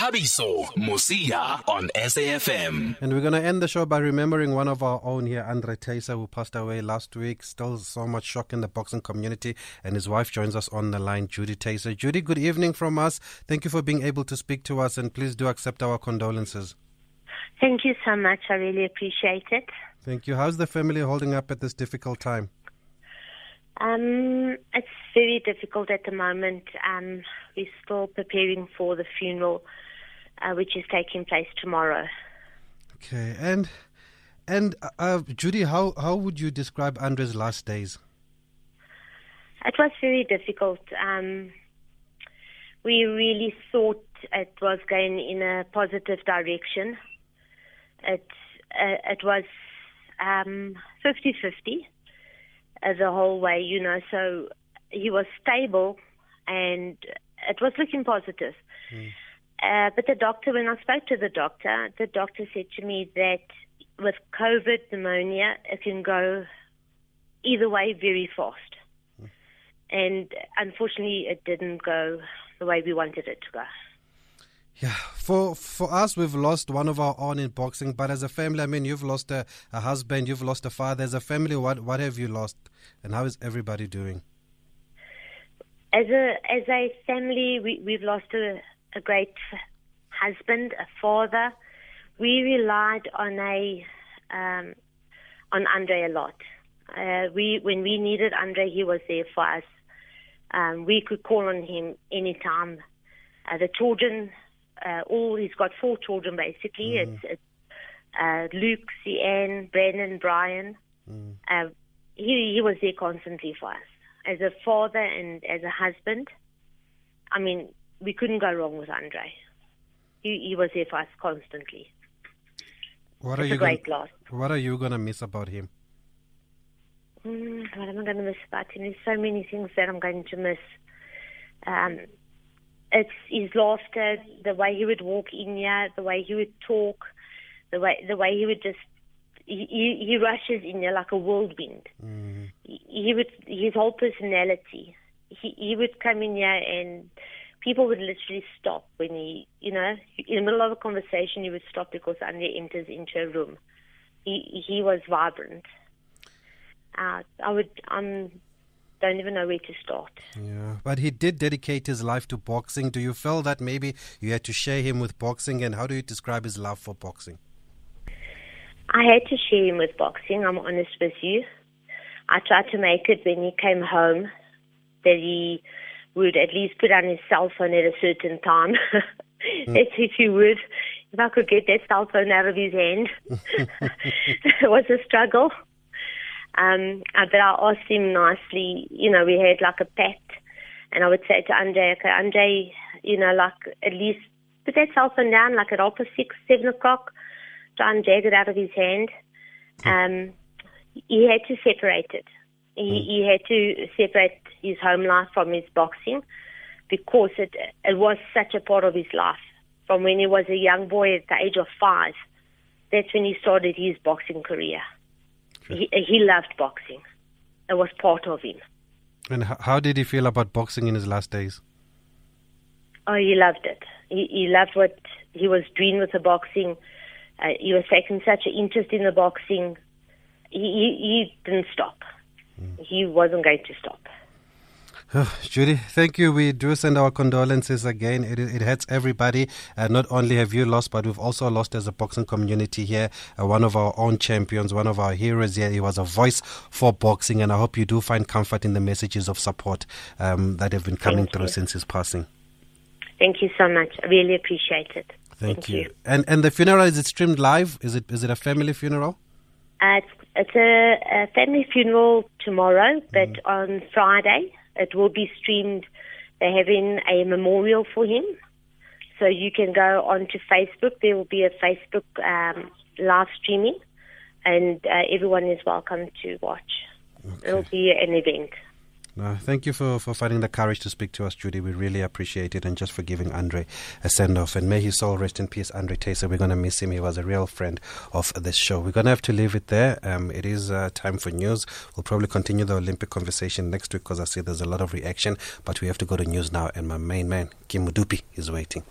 Thabiso Mosia on SAFM. And we're going to end the show by remembering one of our own here, Andre Thysse, who passed away last week. Still so much shock in the boxing community. And his wife joins us on the line, Judy Thysse. Judy, good evening from us. Thank you for being able to speak to us, and please do accept our condolences. Thank you so much. I really appreciate it. Thank you. How's the family holding up at this difficult time? Um, it's very difficult at the moment. Um, we're still preparing for the funeral, uh, which is taking place tomorrow. Okay, and and uh, Judy, how how would you describe Andre's last days? It was very difficult. Um, we really thought it was going in a positive direction. It uh, it was um, 50-50 uh, the whole way, you know. So he was stable, and it was looking positive. Mm. Uh, but the doctor, when I spoke to the doctor, the doctor said to me that with COVID pneumonia, it can go either way very fast. Mm. And unfortunately, it didn't go the way we wanted it to go. Yeah, for for us, we've lost one of our own in boxing. But as a family, I mean, you've lost a, a husband, you've lost a father. As a family, what what have you lost, and how is everybody doing? As a as a family, we we've lost a, a great husband, a father. We relied on a um, on Andre a lot. Uh, we when we needed Andre, he was there for us. Um, we could call on him anytime. Uh, the children uh, all he's got four children basically. Mm. It's, it's uh, Luke, Cian, Brennan, Brian. Mm. Uh, he he was there constantly for us as a father and as a husband. I mean, we couldn't go wrong with Andre. He he was there for us constantly. What it's are you great gonna, loss. What are you gonna miss about him? Mm, what am I going to miss about him? There's so many things that I'm going to miss. Um, it's his laughter, the way he would walk in here, the way he would talk, the way the way he would just he he rushes in here like a whirlwind. Mm. He, he would his whole personality. He he would come in here and people would literally stop when he you know in the middle of a conversation he would stop because Andre enters into a room. He he was vibrant. Uh, I would I'm don't even know where to start. Yeah, but he did dedicate his life to boxing. Do you feel that maybe you had to share him with boxing, and how do you describe his love for boxing? I had to share him with boxing. I'm honest with you. I tried to make it when he came home that he would at least put on his cell phone at a certain time. mm. if he would. If I could get that cell phone out of his hand, it was a struggle. Um, uh, but I asked him nicely, you know, we had like a pact, and I would say to Andre, okay, Andre, you know, like at least put that cell phone down, like at half six, seven o'clock, try and jag it out of his hand. Um, he had to separate it. He, mm. he had to separate his home life from his boxing because it it was such a part of his life. From when he was a young boy at the age of five, that's when he started his boxing career. He, he loved boxing. It was part of him. And how did he feel about boxing in his last days? Oh, he loved it. He, he loved what he was doing with the boxing. Uh, he was taking such an interest in the boxing. He, he, he didn't stop. Mm. He wasn't going to stop. Oh, Judy, thank you. We do send our condolences again. It, it hurts everybody. Uh, not only have you lost, but we've also lost as a boxing community here. Uh, one of our own champions, one of our heroes here. He was a voice for boxing, and I hope you do find comfort in the messages of support um, that have been coming thank through you. since his passing. Thank you so much. I really appreciate it. Thank, thank you. you. And and the funeral is it streamed live? Is it is it a family funeral? Uh, it's, it's a, a, family funeral tomorrow, but mm. on Friday it will be streamed. They're having a memorial for him. So you can go onto Facebook. There will be a Facebook um, live streaming, and uh, everyone is welcome to watch. Okay. It will be an event. No, thank you for, for finding the courage to speak to us, Judy. We really appreciate it and just for giving Andre a send off. And may his soul rest in peace, Andre Thysse. We're going to miss him. He was a real friend of this show. We're going to have to leave it there. Um, it is uh, time for news. We'll probably continue the Olympic conversation next week because I see there's a lot of reaction. But we have to go to news now. And my main man, Kim Mudupi, is waiting.